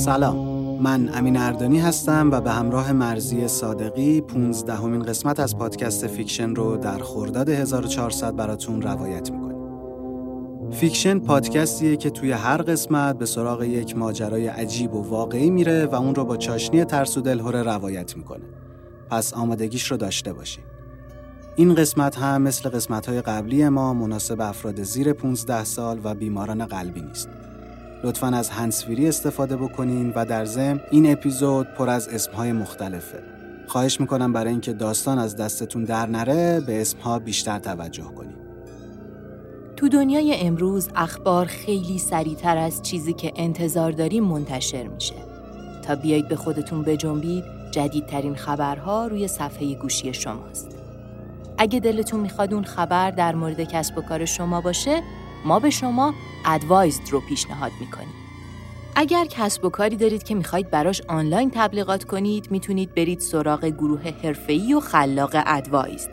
سلام. من امین اردانی هستم و به همراه مرضیه صادقی 15 همین قسمت از پادکست فیکشن رو در خرداد 1400 براتون روایت می‌کنیم. فیکشن پادکستیه که توی هر قسمت به سراغ یک ماجرای عجیب و واقعی میره و اون رو با چاشنی ترس و دلهوره روایت می‌کنه. پس آمادگیش رو داشته باشید این قسمت هم مثل قسمت های قبلی ما مناسب افراد زیر 15 سال و بیماران قلبی نیست. لطفا از هنسفیری استفاده بکنین و در ضمن این اپیزود پر از اسمهای مختلفه. خواهش می‌کنم برای اینکه داستان از دستتون در نره به اسمها بیشتر توجه کنین. تو دنیای امروز اخبار خیلی سریعتر از چیزی که انتظار داریم منتشر میشه. تا بیایید به خودتون بجنبید جدیدترین خبرها روی صفحه گوشی شماست. اگه دلتون می‌خواد اون خبر در مورد کسب و کار شما باشه ما به شما ادوایزد رو پیشنهاد می‌کنیم. اگر کسب و کاری دارید که می‌خواید براش آنلاین تبلیغات کنید می‌تونید برید سراغ گروه حرفه‌ای و خلاق ادوایزد.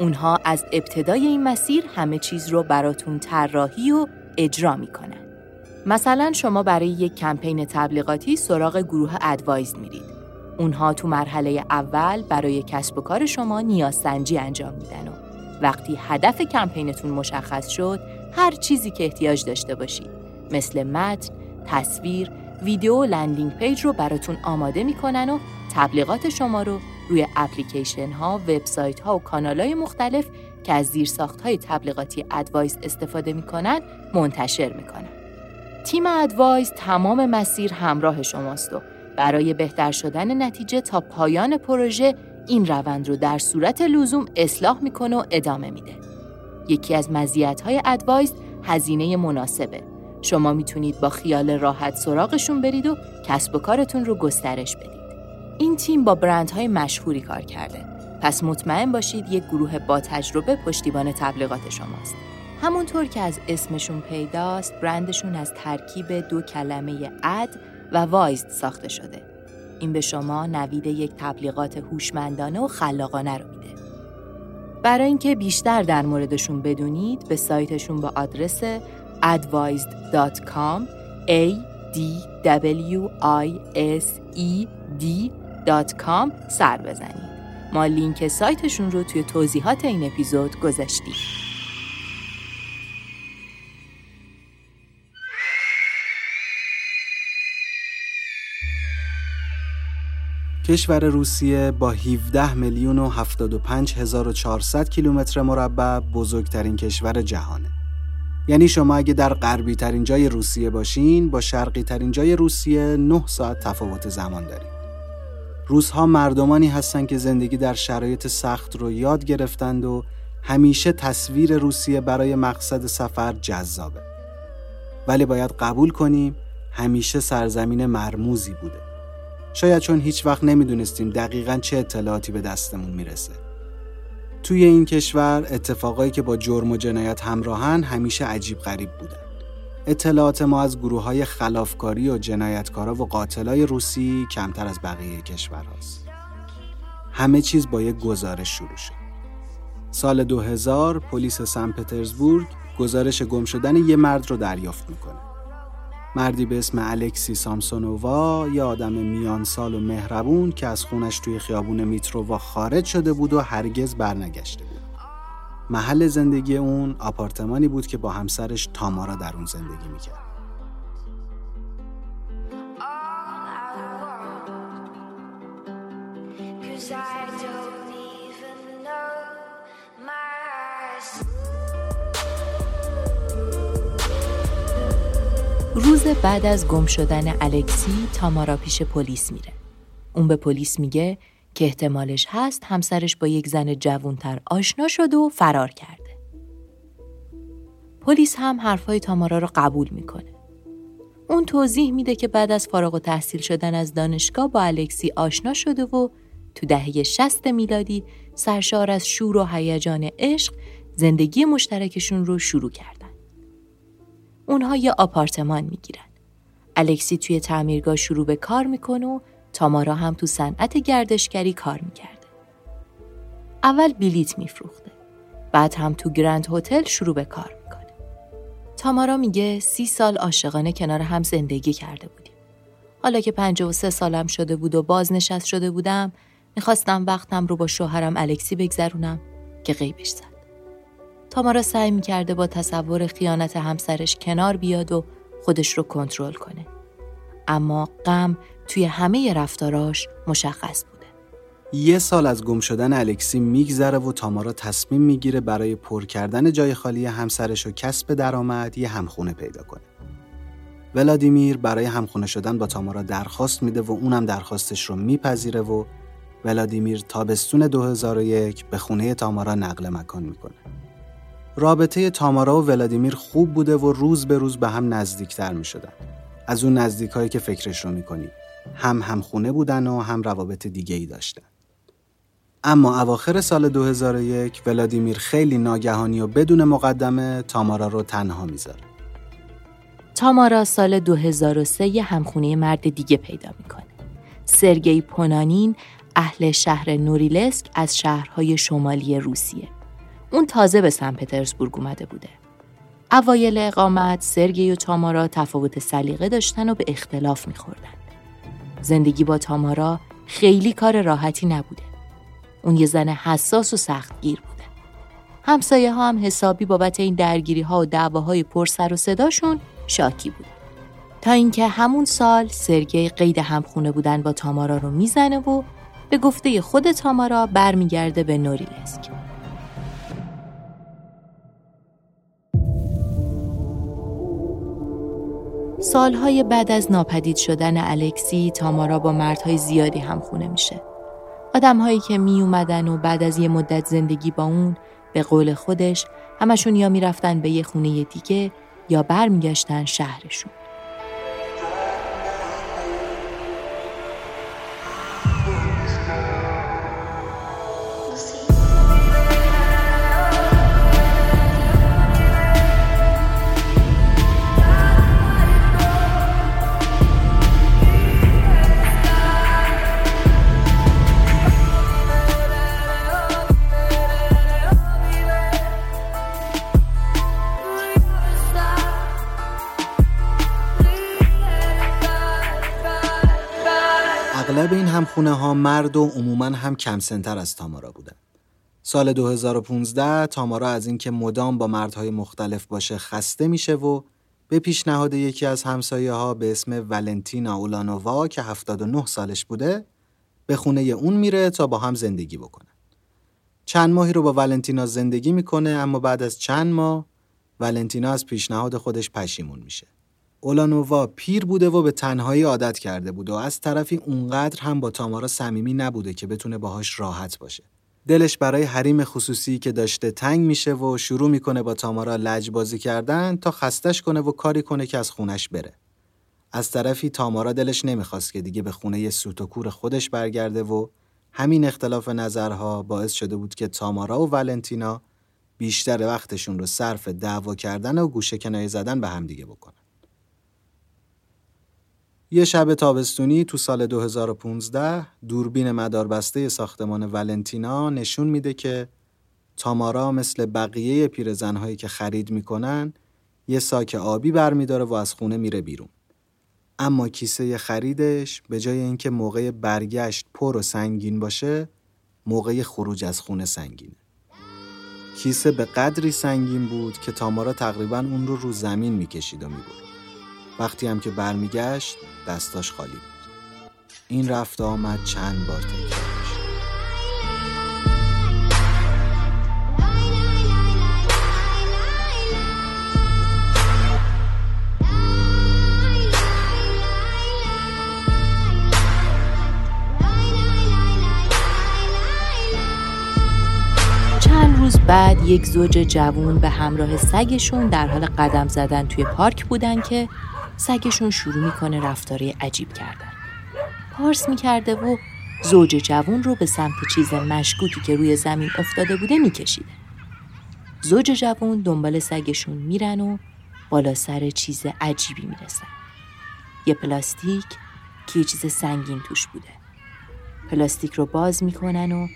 اونها از ابتدای این مسیر همه چیز رو براتون طراحی و اجرا می‌کنن. مثلا شما برای یک کمپین تبلیغاتی سراغ گروه ادوایز میرید. اونها تو مرحله اول برای کسب و کار شما نیازسنجی انجام میدن و وقتی هدف کمپینتون مشخص شد هر چیزی که احتیاج داشته باشید مثل متن، تصویر، ویدیو و landing page رو براتون آماده می‌کنن و تبلیغات شما رو روی اپلیکیشن ها، وبسایت ها و کانال های مختلف که از زیرساخت های تبلیغاتی ادوایز استفاده می‌کنن منتشر می‌کنن. تیم ادوایز تمام مسیر همراه شماست و برای بهتر شدن نتیجه تا پایان پروژه این روند رو در صورت لزوم اصلاح می‌کنه و ادامه میده. یکی از مزیت‌های ادوایز هزینه مناسبه. شما می‌تونید با خیال راحت سراغشون برید و کسب و کارتون رو گسترش بدید. این تیم با برندهای مشهوری کار کرده. پس مطمئن باشید یک گروه با تجربه پشتیبان تبلیغات شماست. همونطور که از اسمشون پیداست، برندشون از ترکیب دو کلمه اد و وایزد ساخته شده. این به شما نوید یک تبلیغات هوشمندانه و خلاقانه رو میده. برای اینکه بیشتر در موردشون بدونید به سایتشون با آدرس advised.com a d w i s e d.com سر بزنید. ما لینک سایتشون رو توی توضیحات این اپیزود گذاشتیم. کشور روسیه با 17 میلیون و 75 هزار و 400 کیلومتر مربع بزرگترین کشور جهانه. یعنی شما اگه در غربی ترین جای روسیه باشین با شرقی ترین جای روسیه 9 ساعت تفاوت زمان دارید. روزها مردمانی هستند که زندگی در شرایط سخت رو یاد گرفتند و همیشه تصویر روسیه برای مقصد سفر جذابه. ولی باید قبول کنیم همیشه سرزمین مرموزی بوده. شاید چون هیچ وقت نمی‌دونستیم دقیقا چه اطلاعاتی به دستمون می‌رسه. توی این کشور اتفاقایی که با جرم و جنایت همراهن همیشه عجیب غریب بودن. اطلاعات ما از گروه های خلافکاری و جنایتکارا و قاتلای روسی کمتر از بقیه کشورهاست. همه چیز با یک گزارش شروع شد. سال 2000 پلیس سن پترزبورگ گزارش گم شدن یه مرد رو دریافت می‌کنه. مردی به اسم الکسی سامسونووا یه آدم میان سال و مهربون که از خونش توی خیابون میترووا خارج شده بود و هرگز برنگشته بود. محل زندگی اون آپارتمانی بود که با همسرش تامارا در اون زندگی می‌کرد. روز بعد از گم شدن الکسی تامارا پیش پلیس میره. اون به پلیس میگه که احتمالش هست همسرش با یک زن جوانتر آشنا شد و فرار کرده. پلیس هم حرفهای تامارا رو قبول می‌کنه. اون توضیح میده که بعد از فارغ و تحصیل شدن از دانشگاه با الکسی آشنا شده و تو دهه 60 میلادی سرشار از شور و هیجان عشق زندگی مشترکشون رو شروع کردن. اونها یه آپارتمان می‌گیرن. الکسی توی تعمیرگاه شروع به کار می‌کنه و تامارا هم تو صنعت گردشگری کار می‌کرده. اول بلیت میفروخته. بعد هم تو گرند هتل شروع به کار می‌کنه. تامارا میگه سی سال عاشقانه کنار هم زندگی کرده بودیم. حالا که و سه سالم شده بود و بازنشست شده بودم می‌خواستم وقتم رو با شوهرم الکسی بگذرونم که غیبش زد. تامارا سعی می‌کرده با تصور خیانت همسرش کنار بیاد و خودش رو کنترل کنه. اما غم توی همه رفتاراش مشخص بوده. یه سال از گم شدن الکسی میگذره و تامارا تصمیم می‌گیره برای پر کردن جای خالی همسرش و کسب درآمد یه همخونه پیدا کنه. ولادیمیر برای همخونه شدن با تامارا درخواست میده و اونم درخواستش رو میپذیره و ولادیمیر تابستون 2001 به خونه تامارا نقل مکان می‌کنه. رابطه تامارا و ولادیمیر خوب بوده و روز به روز به هم نزدیکتر می شدن. از اون نزدیک هایی که فکرش رو می‌کنیم. هم هم خونه بودن و هم روابط دیگه ای داشتن. اما اواخر سال 2001 ولادیمیر خیلی ناگهانی و بدون مقدمه تامارا رو تنها می‌ذاره. تامارا سال 2003 یه همخونه مرد دیگه پیدا می‌کنه. سرگئی پونانین اهل شهر نوریلسک از شهرهای شمالی روسیه. اون تازه به سن پترزبورگ اومده بوده. اوایل اقامت سرگی و تامارا تفاوت سلیقه داشتن و به اختلاف میخوردن. زندگی با تامارا خیلی کار راحتی نبوده. اون یه زن حساس و سختگیر بوده. همسایه ها هم حسابی بابت این درگیری ها و دعواهای پر سر و صداشون شاکی بود. تا اینکه همون سال سرگی قید همخونه بودن با تامارا رو می‌زنه و به گفته خود تامارا برمیگرده به نوریلسک. سالهای بعد از ناپدید شدن الکسی تامارا با مردهای زیادی همخونه میشه. آدمهایی که می اومدن و بعد از یه مدت زندگی با اون به قول خودش همشون یا می‌رفتن به یه خونه دیگه یا برمیگشتن شهرشون. اغلب این همخونه ها مرد و عموما هم کم سنتر از تامارا بودن. سال 2015 تامارا از اینکه مدام با مردهای مختلف باشه خسته میشه و به پیشنهاد یکی از همسایه ها به اسم ولنتینا اولانووا که 79 سالش بوده به خونه اون میره تا با هم زندگی بکنه. چند ماهی رو با ولنتینا زندگی می‌کنه اما بعد از چند ماه ولنتینا از پیشنهاد خودش پشیمون میشه. اولانووا پیر بوده و به تنهایی عادت کرده بود و از طرفی اونقدر هم با تامارا صمیمی نبوده که بتونه باهاش راحت باشه. دلش برای حریم خصوصی که داشته تنگ میشه و شروع می‌کنه با تامارا لجبازی کردن تا خستش کنه و کاری کنه که از خونش بره. از طرفی تامارا دلش نمی‌خواست که دیگه به خونه سوتوکور خودش برگرده و همین اختلاف نظرها باعث شده بود که تامارا و ولنتینا بیشتر وقتشون رو صرف دعوا کردن و گوشه کنایه زدن به همدیگه بکنن. یه شب تابستونی تو سال 2015 دوربین مداربسته ساختمان ولنتینا نشون میده که تامارا مثل بقیه پیرزنهایی که خرید می‌کنن یه ساک آبی برمیداره و از خونه میره بیرون. اما کیسه خریدش به جای اینکه موقع برگشت پر و سنگین باشه موقع خروج از خونه سنگینه. کیسه به قدری سنگین بود که تامارا تقریبا اون رو رو زمین می‌کشید و می‌برد. وقتی هم که برمیگشت دستاش خالی بود. این رفت آمد چند بار تکرار روز بعد یک زوج جوون به همراه سگشون در حال قدم زدن توی پارک بودن که سگشون شروع می‌کنه رفتاری عجیب کردن. پارس می‌کرده و زوج جوون رو به سمت چیز مشکوکی که روی زمین افتاده بوده میکشیده. زوج جوون دنبال سگشون میرن و بالا سر چیز عجیبی می‌رسن. یه پلاستیک که یه چیز سنگین توش بوده. پلاستیک رو باز می‌کنن و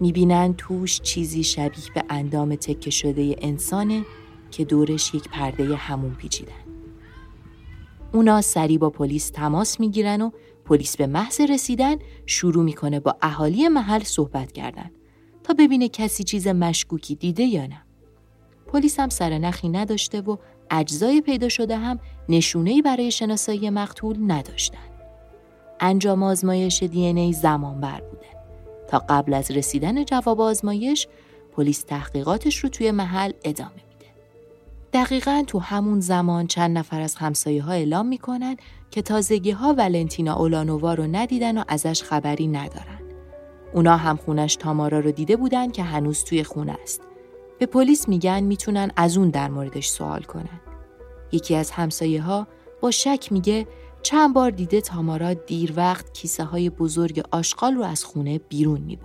می‌بینن توش چیزی شبیه به اندام تکه شده انسانه که دورش یک پرده همون پیچیدن. اونا سری با پلیس تماس می‌گیرن و پلیس به محض رسیدن شروع می‌کنه با اهالی محل صحبت کردن تا ببینه کسی چیز مشکوکی دیده یا نه. پلیس هم سرنخی نداشته و اجزای پیدا شده هم نشونه‌ای برای شناسایی مقتول نداشتن. انجام آزمایش دی ای زمان بر بوده. تا قبل از رسیدن جواب آزمایش پلیس تحقیقاتش رو توی محل ادامه. دقیقا تو همون زمان چند نفر از همسایه ها اعلام می‌کنن که تازگی ها ولنتینا اولانووا رو ندیدن و ازش خبری ندارن. اونا هم خونش تامارا رو دیده بودن که هنوز توی خونه است. به پلیس میگن می‌تونن از اون در موردش سوال کنن. یکی از همسایه ها با شک میگه چند بار دیده تامارا دیر وقت کیسه های بزرگ آشغال رو از خونه بیرون می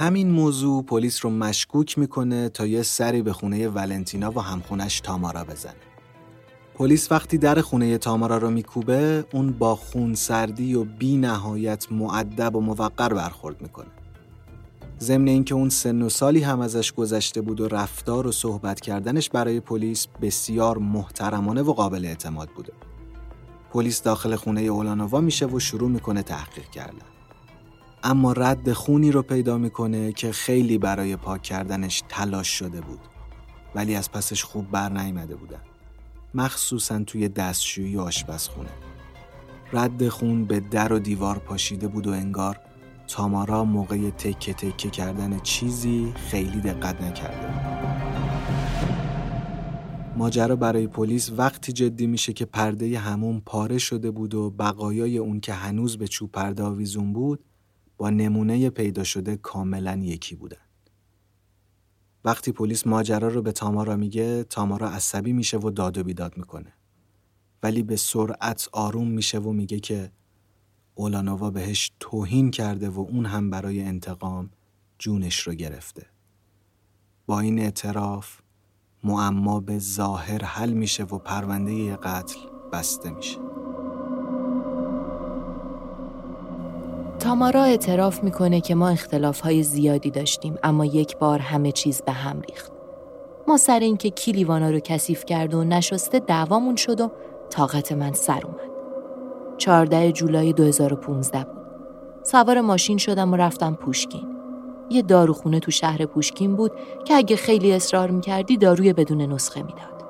همین موضوع پلیس رو مشکوک می‌کنه تا یه سری به خونه ولنتینا و همخونش تامارا بزنه. پلیس وقتی در خونه تامارا رو میکوبه اون با خون سردی و بی نهایت معدب و موقر برخورد می‌کنه. ضمن اینکه اون سن و سالی هم ازش گذشته بود و رفتار و صحبت کردنش برای پلیس بسیار محترمانه و قابل اعتماد بوده. پلیس داخل خونه اولانووا میشه و شروع می‌کنه تحقیق کردن. اما رد خونی رو پیدا می‌کنه که خیلی برای پاک کردنش تلاش شده بود ولی از پسش خوب بر نیامده بودن. مخصوصا توی دستشویی آشپزخونه. رد خون به در و دیوار پاشیده بود و انگار تامارا موقع تکه تکه کردن چیزی خیلی دقت نکرده ماجرا برای پلیس وقتی جدی میشه که پرده همون پاره شده بود و بقایای اون که هنوز به چوب پرده آویزون بود با نمونه پیدا شده کاملا یکی بودن. وقتی پلیس ماجرا رو به تامارا میگه تامارا عصبی میشه و داد و بیداد می‌کنه. ولی به سرعت آروم میشه و میگه که اولانووا بهش توهین کرده و اون هم برای انتقام جونش رو گرفته. با این اعتراف معما به ظاهر حل میشه و پرونده قتل بسته میشه. تامارا اعتراف می‌کنه که ما اختلاف های زیادی داشتیم اما یک بار همه چیز به هم ریخت. ما سر اینکه کی لیوانا رو کثیف کرد و نشسته دعوامون شد و طاقت من سر اومد. 14 جولای 2015 بود. سوار ماشین شدم و رفتم پوشکین. یه داروخونه تو شهر پوشکین بود که اگه خیلی اصرار می‌کردی داروی بدون نسخه می‌داد.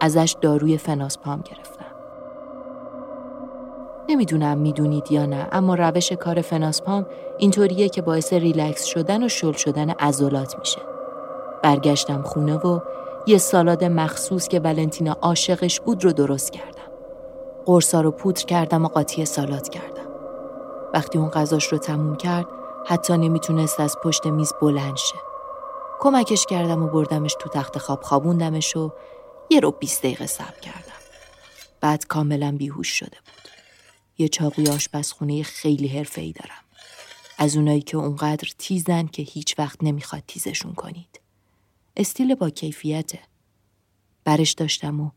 ازش داروی فناسپام گرفتم. نمی‌دونم می‌دونید یا نه اما روش کار فناسپام اینطوریه که باعث ریلکس شدن و شل شدن عضلات میشه. برگشتم خونه و یه سالاد مخصوص که ولنتینا عاشقش بود رو درست کردم. قرصا رو پودر کردم و قاطی سالاد کردم. وقتی اون غذاش رو تموم کرد حتی نمی‌تونست از پشت میز بلند شه. کمکش کردم و بردمش تو تخت خواب خوابوندمش و یه رو بیست دقیقه صبر کردم. بعد کاملا بیهوش شده بود. یه چاقوی آشپزخونه خیلی حرفه‌ای دارم. از اونایی که اونقدر تیزن که هیچ وقت نمی‌خواد تیزشون کنید. استیل با کیفیته. برش داشتم و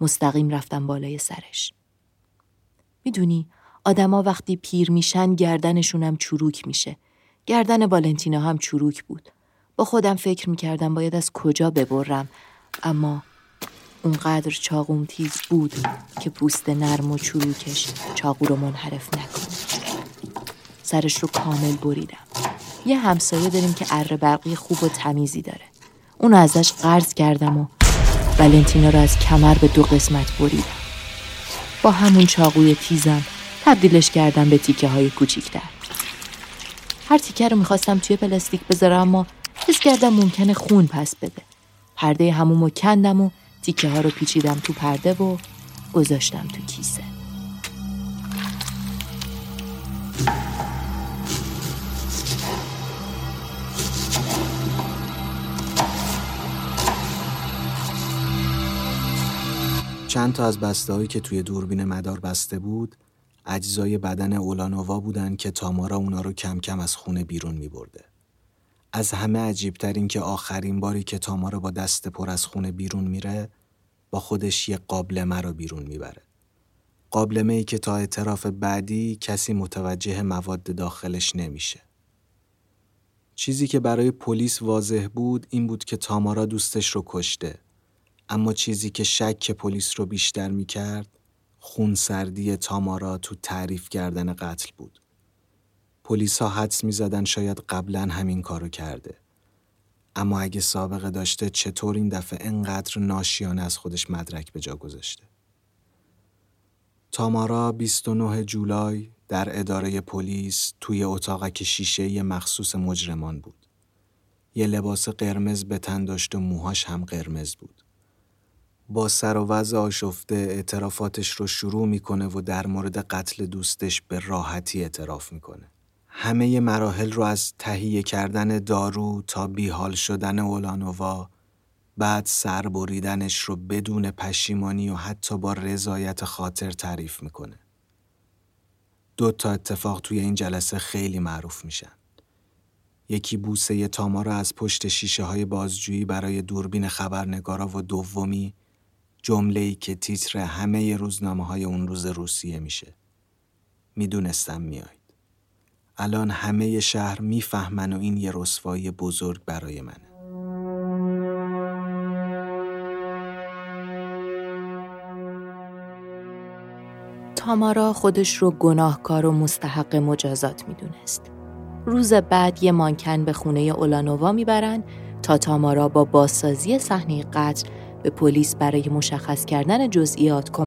مستقیم رفتم بالای سرش. می‌دونی آدما وقتی پیر میشن گردنشونم چروک میشه. گردن والنتینا هم چروک بود. با خودم فکر می‌کردم باید از کجا ببرم اما اونقدر چاقوم تیز بود که پوست نرم و چروکش چاقو رو منحرف نکنه. سرش رو کامل بریدم. یه همسایه داریم که اره برقی خوب و تمیزی داره. اونو ازش قرض کردم و ولنتینا رو از کمر به دو قسمت بریدم. با همون چاقوی تیزم تبدیلش کردم به تیکه های کوچیکتر. هر تیکه رو می‌خواستم توی پلاستیک بذارم اما حس کردم ممکنه خون پس بده. پرده همومو کندم و تیکه ها رو پیچیدم تو پرده و گذاشتم تو کیسه. چند تا از بسته که توی دوربین مدار بسته بود اجزای بدن اولانووا بودن که تامارا اونا رو کم کم از خونه بیرون می برده. از همه عجیبتر این که آخرین باری که تامارا با دست پر از خونه بیرون میره با خودش یه قابلمه رو بیرون می‌بره. قابلمه ای که تا اعتراف بعدی کسی متوجه مواد داخلش نمیشه. چیزی که برای پلیس واضح بود این بود که تامارا دوستش رو کشته اما چیزی که شک پلیس رو بیشتر می کرد خونسردی تامارا تو تعریف کردن قتل بود. پلیس ها حدس می زدن شاید قبلا همین کارو کرده. اما اگه سابقه داشته چطور این دفعه انقدر ناشیانه از خودش مدرک به جا گذاشته؟ تامارا 29 جولای در اداره پلیس توی اتاقک شیشه مخصوص مجرمان بود. یه لباس قرمز به تن داشت و موهاش هم قرمز بود. با سر و وضع آشفته اعترافاتش رو شروع می‌کنه و در مورد قتل دوستش به راحتی اعتراف می‌کنه. همه مراحل رو از تهیه کردن دارو تا بیحال شدن اولانووا بعد سر بریدنش رو بدون پشیمانی و حتی با رضایت خاطر تعریف می‌کنه. دو تا اتفاق توی این جلسه خیلی معروف میشن. یکی بوسه تامارا از پشت شیشه های بازجویی برای دوربین خبرنگارا و دومی جمله ای که تیتر همه روزنامه های اون روز روسیه میشه. می‌دونستم میاید. الان همه شهر می‌فهمن و این یه رسوایی بزرگ برای منه. تامارا خودش رو گناهکار و مستحق مجازات می‌دونست. روز بعد یه مانکن به خونه اولانووا می‌برن تا تامارا با بازسازی صحنه قتل به پلیس برای مشخص کردن جزئیات کمک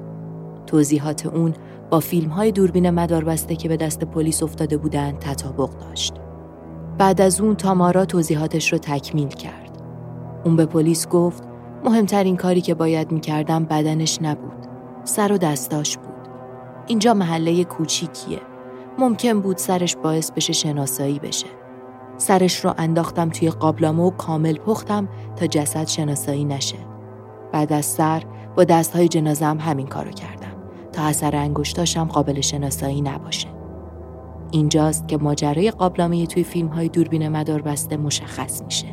توضیحات اون با فیلم های دوربین مداربسته که به دست پلیس افتاده بودند تطابق داشت. بعد از اون تامارا توضیحاتش رو تکمیل کرد. اون به پلیس گفت مهمترین کاری که باید می‌کردم بدنش نبود. سر و دستاش بود. اینجا محله کوچیکیه. ممکن بود سرش باعث بشه شناسایی بشه. سرش رو انداختم توی قابلامه و کامل پختم تا جسد شناسایی نشه. بعد از سر با دستهای جنازم همین کارو کردم تا اثر انگشتاشم قابل شناسایی نباشه. اینجاست که ماجرای قابلامه توی فیلم های دوربین مدار بسته مشخص میشه.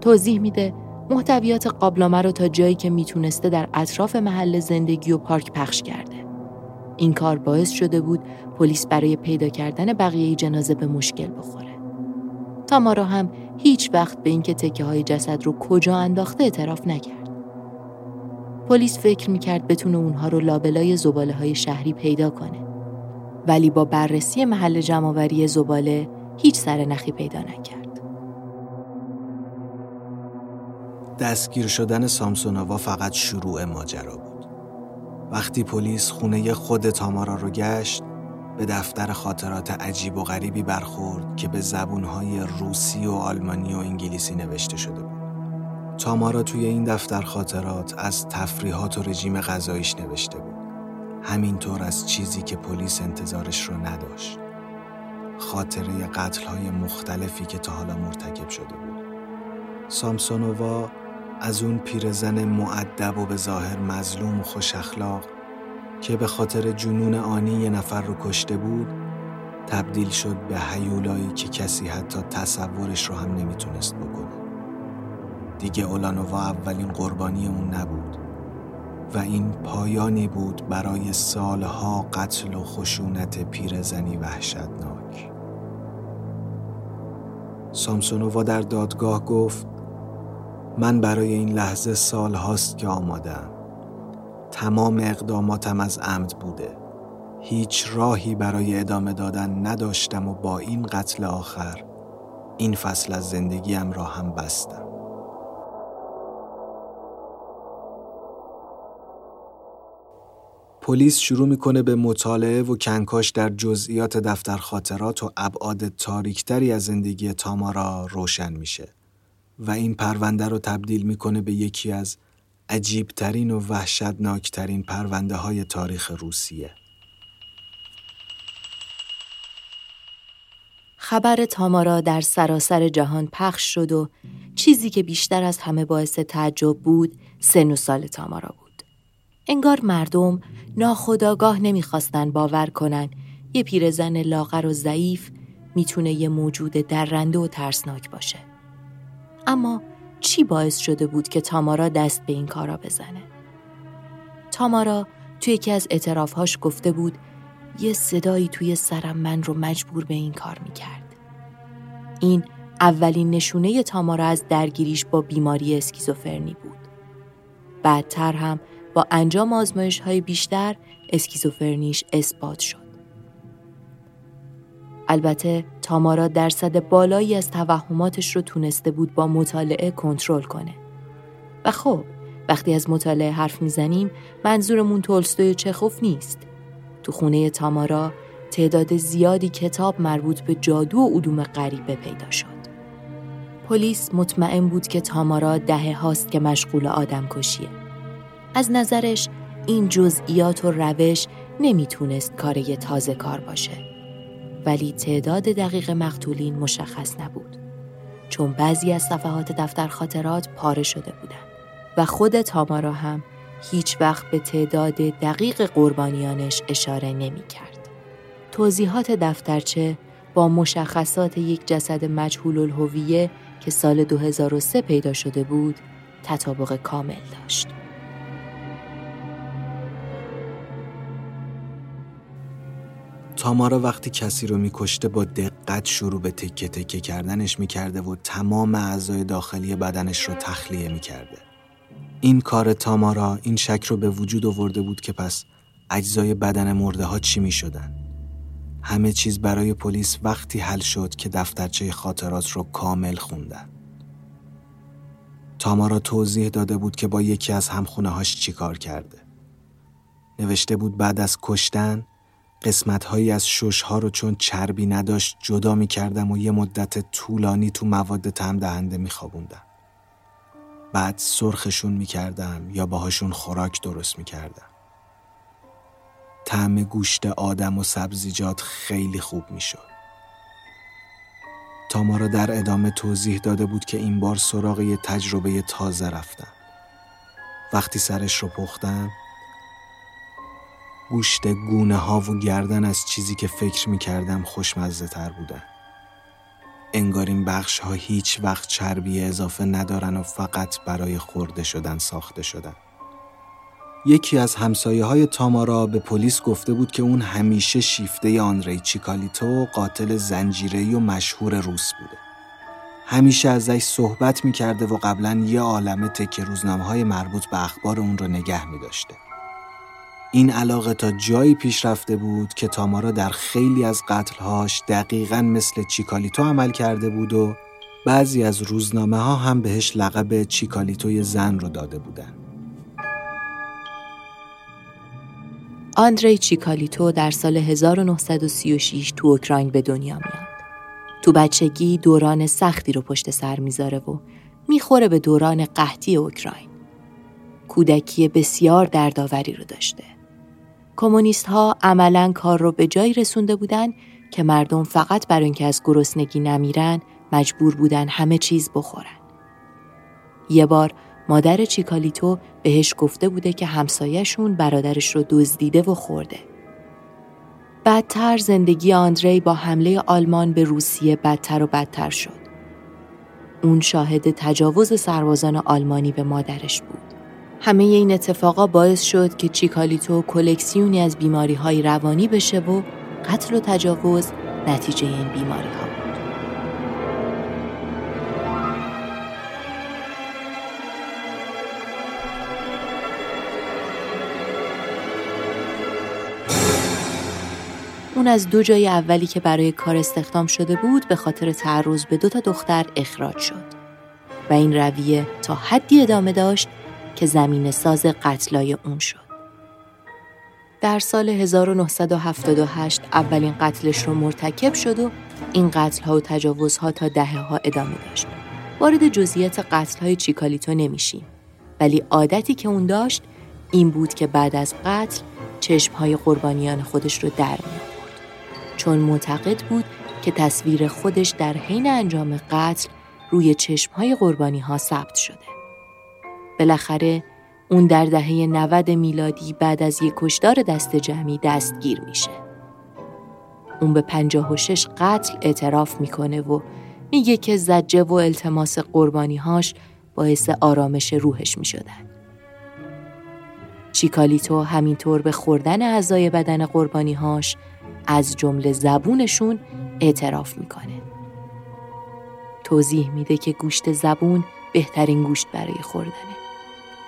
توضیح میده محتویات قابلامه رو تا جایی که می‌تونسته در اطراف محل زندگی و پارک پخش کرده. این کار باعث شده بود پلیس برای پیدا کردن بقیه جنازه به مشکل بخوره. تامارا هم هیچ وقت به اینکه تکه های جسد رو کجا انداخته اعتراف نکرد. پلیس فکر می‌کرد بتونه اونها رو لابلای زباله های شهری پیدا کنه. ولی با بررسی محل جمعآوری زباله هیچ سر نخی پیدا نکرد. دستگیر شدن سامسونووا فقط شروع ماجرا بود. وقتی پلیس خونه خود تامارا رو گشت به دفتر خاطرات عجیب و غریبی برخورد که به زبونهای روسی و آلمانی و انگلیسی نوشته شده بود. تامارا توی این دفتر خاطرات از تفریحات و رژیم غذاییش نوشته بود. همینطور از چیزی که پلیس انتظارش رو نداشت. خاطره قتل های مختلفی که تا حالا مرتکب شده بود. سامسونووا از اون پیرزن معدب و به ظاهر مظلوم و خوش اخلاق که به خاطر جنون آنی یه نفر رو کشته بود تبدیل شد به حیولایی که کسی حتی تصورش رو هم نمی‌تونست بکنه. دیگه اولانووا اولین قربانی اون نبود و این پایانی بود برای سالها قتل و خشونت پیرزنی وحشتناک. سامسونووا در دادگاه گفت من برای این لحظه سال هاست که آمادم. تمام اقداماتم از عمد بوده. هیچ راهی برای ادامه دادن نداشتم و با این قتل آخر این فصل از زندگیم را هم بستم. پلیس شروع می‌کنه به مطالعه و کنکاش در جزئیات دفتر خاطرات و ابعاد تاریکتری از زندگی تامارا روشن میشه. و این پرونده رو تبدیل می‌کنه به یکی از عجیبترین و وحشتناکترین پرونده های تاریخ روسیه. خبر تامارا در سراسر جهان پخش شد و چیزی که بیشتر از همه باعث تعجب بود سن و سال تامارا بود. انگار مردم ناخداگاه نمی‌خواستن باور کنن یه پیرزن لاغر و ضعیف می‌تونه یه موجود درنده و ترسناک باشه. اما چی باعث شده بود که تامارا دست به این کارا بزنه؟ تامارا توی یکی از اعترافهاش گفته بود یه صدایی توی سرم من رو مجبور به این کار می‌کرد. این اولین نشونه تامارا از درگیریش با بیماری اسکیزوفرنی بود. بعدتر هم با انجام آزمایش های بیشتر اسکیزوفرنیش اثبات شد. البته تامارا درصد بالایی از توهماتش رو تونسته بود با مطالعه کنترل کنه. و خب وقتی از مطالعه حرف می‌زنیم منظورمون تولستوی چخوف نیست. تو خونه تامارا تعداد زیادی کتاب مربوط به جادو و علوم غریبه پیدا شد. پلیس مطمئن بود که تامارا دهه هاست که مشغول آدم کشیه. از نظرش این جزئیات و روش نمی‌تونست کار یه تازه کار باشه. ولی تعداد دقیق مقتولین مشخص نبود چون بعضی از صفحات دفتر خاطرات پاره شده بودند و خود تامارا هم هیچ وقت به تعداد دقیق قربانیانش اشاره نمی کرد. توضیحات دفترچه با مشخصات یک جسد مجهول الهویه که سال 2003 پیدا شده بود تطابق کامل داشت. تامارا وقتی کسی رو میکشته با دقت شروع به تکه تکه کردنش می‌کرده و تمام اعضای داخلی بدنش رو تخلیه می‌کرده. این کار تامارا این شک رو به وجود آورده بود که پس اجزای بدن مرده ها چی می شدن. همه چیز برای پلیس وقتی حل شد که دفترچه خاطرات رو کامل خوندن. تامارا توضیح داده بود که با یکی از همخونه هاش چی کار کرده. نوشته بود بعد از کشتن قسمت هایی از شش ها رو چون چربی نداشت جدا می کردم و یه مدت طولانی تو مواد تم دهنده می خوابوندم. بعد سرخشون می کردم یا باهاشون خوراک درست می کردم. طعم گوشت آدم و سبزیجات خیلی خوب می شد. تامارا در ادامه توضیح داده بود که این بار سراغ یه تجربه تازه رفتم. وقتی سرش رو پختم گوشت گونه ها و گردن از چیزی که فکر می کردم خوشمزه تر بودن. انگار این بخش ها هیچ وقت چربی اضافه ندارن و فقط برای خورده شدن ساخته شدن. یکی از همسایه های تامارا به پلیس گفته بود که اون همیشه شیفته آنری چیکالیتو قاتل زنجیری و مشهور روس بوده. همیشه ازش صحبت می‌کرده و قبلا یه عالمه تک روزنامه های مربوط به اخبار اون رو نگه می داشته. این علاقه تا جایی پیش رفته بود که تامارا در خیلی از قتلهاش دقیقا مثل چیکالیتو عمل کرده بود و بعضی از روزنامه ها هم بهش لقب چیکالیتوی زن رو داده بودن. آندری چیکالیتو در سال 1936 تو اوکراین به دنیا میاد. تو بچگی دوران سختی رو پشت سر می‌ذاره و می‌خوره به دوران قحطی اوکراین. کودکی بسیار دردآوری رو داشته. کمونیست ها عملا کار رو به جایی رسونده بودن که مردم فقط برای اینکه از گرسنگی نمیرن مجبور بودن همه چیز بخورن. یه بار مادر چیکالیتو بهش گفته بوده که همسایهشون برادرش رو دزدیده و خورده. بدتر زندگی آندری با حمله آلمان به روسیه بدتر و بدتر شد. اون شاهد تجاوز سربازان آلمانی به مادرش بود. همه این اتفاقا باعث شد که چیکالیتو کلکسیونی از بیماری های روانی بشه و قتل و تجاوز نتیجه این بیماری ها. اون از دو جای اولی که برای کار استخدام شده بود به خاطر تعرض به دو تا دختر اخراج شد و این رویه تا حدی ادامه داشت که زمین ساز قتلای اون شد. در سال 1978 اولین قتلش رو مرتکب شد و این قتل ها و تجاوزها تا دهه ها ادامه داشت. وارد جزئیات قتل های چیکالیتو نمیشیم. ولی عادتی که اون داشت این بود که بعد از قتل چشم های قربانیان خودش رو در می چون معتقد بود که تصویر خودش در حین انجام قتل روی چشم های قربانی ها ثبت شده. بالاخره اون در دهه 90 میلادی بعد از یک کشدار دست جمعی دستگیر میشه. اون به 56 قتل اعتراف می‌کنه و میگه که زجه و التماس قربانیهاش باعث آرامش روحش می‌شدن. چیکالیتو همینطور به خوردن اعضای بدن قربانیهاش از جمله زبونشون اعتراف می‌کنه. توضیح میده که گوشت زبون بهترین گوشت برای خوردنه.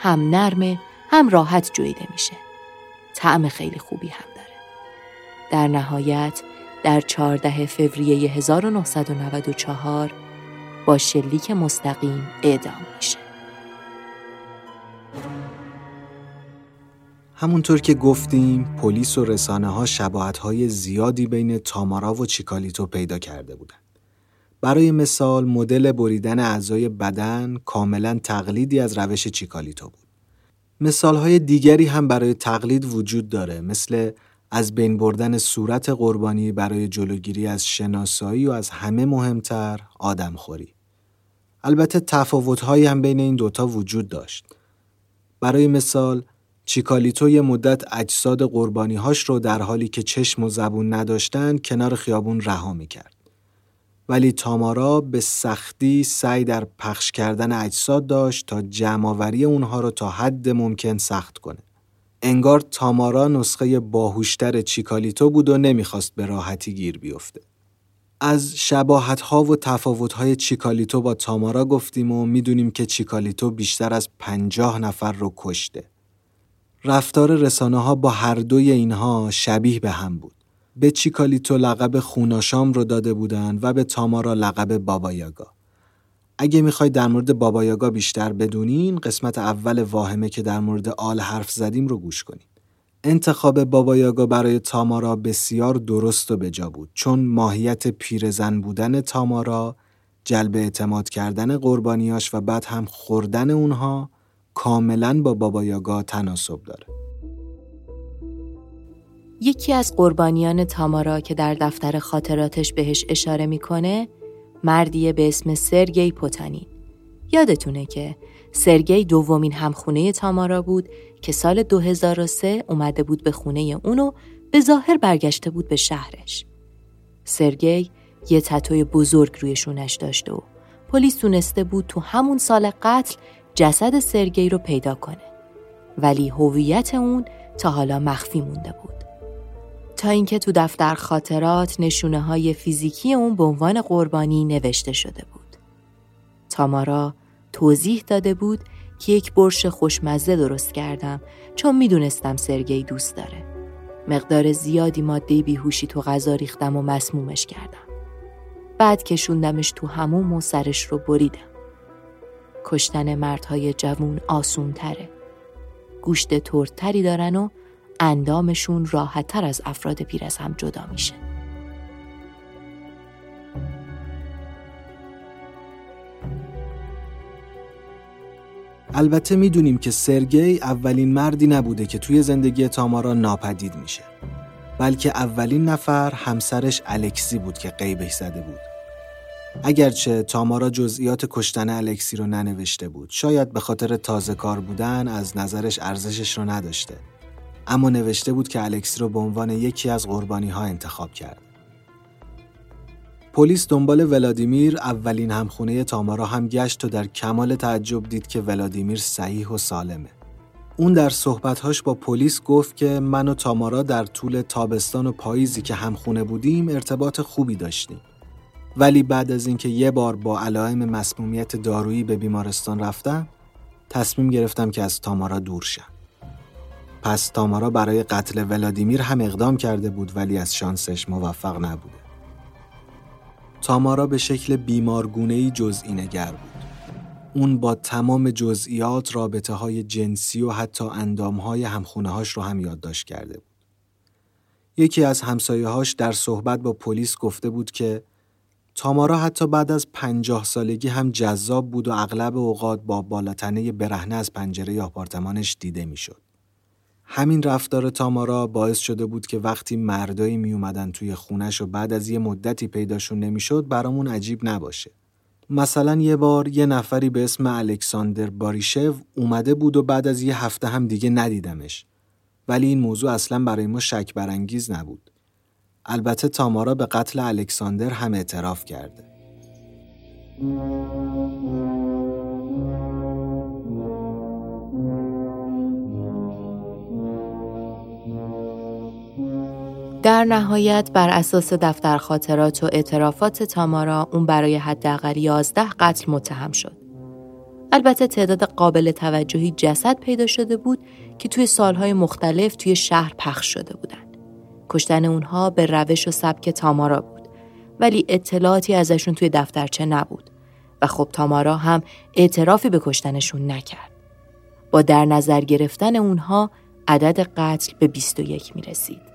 هم نرمه هم راحت جویده میشه. طعم خیلی خوبی هم داره. در نهایت در 14 فوریه 1994 با شلیک مستقیم اعدام میشه. همونطور که گفتیم پلیس و رسانه ها شباعت های زیادی بین تامارا و چیکالیتو پیدا کرده بودند. برای مثال مدل بریدن اعضای بدن کاملا تقلیدی از روش چیکالیتو بود. مثال های دیگری هم برای تقلید وجود داره مثل از بین بردن صورت قربانی برای جلوگیری از شناسایی و از همه مهمتر آدمخوری. البته تفاوت‌هایی هم بین این دوتا وجود داشت. برای مثال چیکالیتو یه مدت اجساد قربانیهاش رو در حالی که چشم و زبون نداشتن کنار خیابون رها می‌کرد. ولی تامارا به سختی سعی در پخش کردن اجساد داشت تا جمعآوری اونها رو تا حد ممکن سخت کنه. انگار تامارا نسخه باهوشتر چیکالیتو بود و نمی‌خواست به راحتی گیر بیفته. از شباهت ها و تفاوت های چیکالیتو با تامارا گفتیم و می‌دونیم که چیکالیتو بیشتر از پنجاه نفر رو کشته. رفتار رسانه ها با هر دوی اینها شبیه به هم بود. به چیکالیتو لقب خوناشام رو داده بودند و به تامارا لقب بابایاگا. اگه می‌خواید در مورد بابایاگا بیشتر بدونین قسمت اول واهمه که در مورد آل حرف زدیم رو گوش کنید. انتخاب بابایاگا برای تامارا بسیار درست و بجا بود چون ماهیت پیرزن بودن تامارا جلب اعتماد کردن قربانیاش و بعد هم خوردن اونها کاملا با بابایاگا تناسب داره. یکی از قربانیان تامارا که در دفتر خاطراتش بهش اشاره می‌کنه مردیه به اسم سرگی پوتانین. یادتونه که سرگی دومین همخونه تامارا بود که سال 2003 اومده بود به خونه اونو به ظاهر برگشته بود به شهرش. سرگی یه تتوی بزرگ روی شونش داشته و پلیس تونسته بود تو همون سال قتل جسد سرگی رو پیدا کنه. ولی هویت اون تا حالا مخفی مونده بود. تا اینکه تو دفتر خاطرات نشونه های فیزیکی اون به عنوان قربانی نوشته شده بود. تامارا توضیح داده بود که یک برش خوشمزه درست کردم چون می‌دونستم سرگی دوست داره. مقدار زیادی ماده بیهوشی تو غذا ریختم و مسمومش کردم. بعد کشوندمش تو هموم و سرش رو بریدم. کشتن مردهای جوون آسون تره. گوشت تردتری دارن و اندامشون راحتتر از افراد پیر از هم جدا میشه. البته می‌دونیم که سرگی اولین مردی نبوده که توی زندگی تامارا ناپدید میشه. بلکه اولین نفر همسرش الکسی بود که قیبش زده بود. اگرچه تامارا جزئیات کشتن الکسی رو ننوشته بود شاید به خاطر تازه کار بودن از نظرش ارزشش رو نداشته اما نوشته بود که الکسی رو به عنوان یکی از قربانی ها انتخاب کرد. پلیس دنبال ولادیمیر اولین همخونه تامارا هم گشت و در کمال تعجب دید که ولادیمیر صحیح و سالمه. اون در صحبتهاش با پلیس گفت که من و تامارا در طول تابستان و پاییزی که همخونه بودیم ارتباط خوبی داشتیم. ولی بعد از اینکه یه بار با علائم مسمومیت دارویی به بیمارستان رفتم تصمیم گرفتم که از تامارا دور شم. پس تامارا برای قتل ولادیمیر هم اقدام کرده بود ولی از شانسش موفق نبوده تامارا به شکل بیمارگونهی جزئی نگر بود اون با تمام جزئیات رابطه های جنسی و حتی اندام های همخونه هاش رو هم یادداشت کرده بود. یکی از همسایه هاش در صحبت با پلیس گفته بود که تامارا حتی بعد از پنجاه سالگی هم جذاب بود و اغلب اوقات با بالاتنه برهنه از پنجره آپارتمانش دیده می‌شد. همین رفتار تامارا باعث شده بود که وقتی مردایی می اومدن توی خونش و بعد از یه مدتی پیداشون نمی‌شد برامون عجیب نباشه. مثلا یه بار یه نفری به اسم الکساندر باریشو اومده بود و بعد از یه هفته هم دیگه ندیدمش. ولی این موضوع اصلا برای ما شک برانگیز نبود. البته تامارا به قتل الکساندر هم اعتراف کرده. در نهایت بر اساس دفتر خاطرات و اعترافات تامارا اون برای حداقل 11 قتل متهم شد. البته تعداد قابل توجهی جسد پیدا شده بود که توی سالهای مختلف توی شهر پخش شده بودند. کشتن اونها به روش و سبک تامارا بود ولی اطلاعاتی ازشون توی دفترچه نبود و خب تامارا هم اعترافی به کشتنشون نکرد. با در نظر گرفتن اونها عدد قتل به 21 می رسید.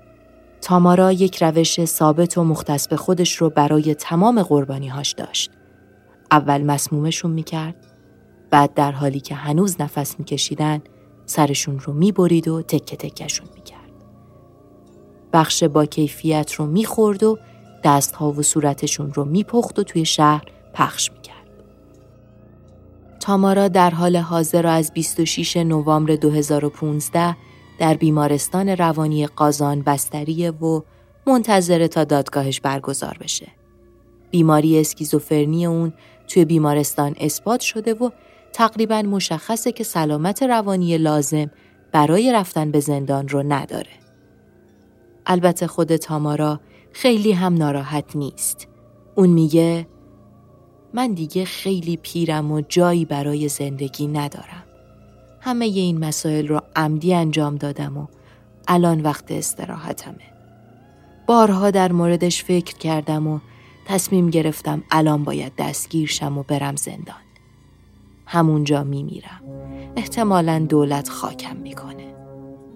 تامارا یک روش ثابت و مختص به خودش رو برای تمام قربانیهاش داشت. اول مسمومشون می‌کرد، بعد در حالی که هنوز نفس میکشیدن سرشون رو می‌برید و تکه تکشون می‌کرد. بخش با کیفیت رو می‌خورد و دستها و صورتشون رو میپخت و توی شهر پخش می‌کرد. تامارا در حال حاضر از 26 نوامبر 2015 در بیمارستان روانی قازان بستریه و منتظر تا دادگاهش برگزار بشه. بیماری اسکیزوفرنی اون توی بیمارستان اثبات شده و تقریبا مشخصه که سلامت روانی لازم برای رفتن به زندان رو نداره. البته خود تامارا خیلی هم ناراحت نیست. اون میگه من دیگه خیلی پیرم و جایی برای زندگی ندارم. همه این مسائل رو عمدی انجام دادم و الان وقت استراحتمه. بارها در موردش فکر کردم و تصمیم گرفتم الان باید دستگیر شم و برم زندان. همونجا میمیرم. احتمالا دولت خاکم می‌کنه.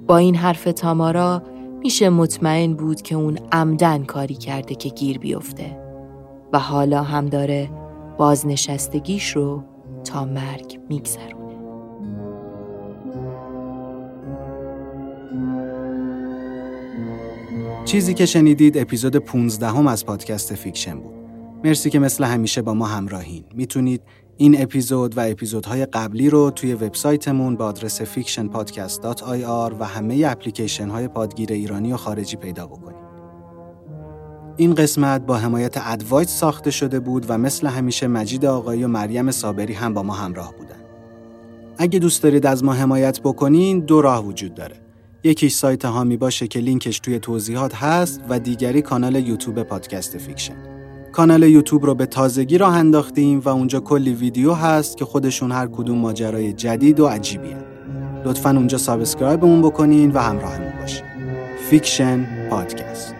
با این حرف تامارا میشه مطمئن بود که اون عمدن کاری کرده که گیر بیفته و حالا هم داره بازنشستگیش رو تا مرگ میگذرونه. چیزی که شنیدید اپیزود 15 هم از پادکست فیکشن بود. مرسی که مثل همیشه با ما همراهین. می‌تونید این اپیزود و اپیزودهای قبلی رو توی وبسایتمون با آدرس fictionpodcast.ir و همه اپلیکیشن های پادگیر ایرانی و خارجی پیدا بکنید. این قسمت با حمایت ادوایز ساخته شده بود و مثل همیشه مجید آقایی و مریم صابری هم با ما همراه بودن. اگه دوست دارید از ما حمایت بکنین دو راه وجود داره. یکیش سایت حامی باشه که لینکش توی توضیحات هست و دیگری کانال یوتیوب پادکست فیکشن. کانال یوتیوب رو به تازگی راه انداختیم و اونجا کلی ویدیو هست که خودشون هر کدوم ماجرای جدید و عجیبی هست. لطفا اونجا subscribe مون بکنین و همراهمون باشین. فیکشن پادکست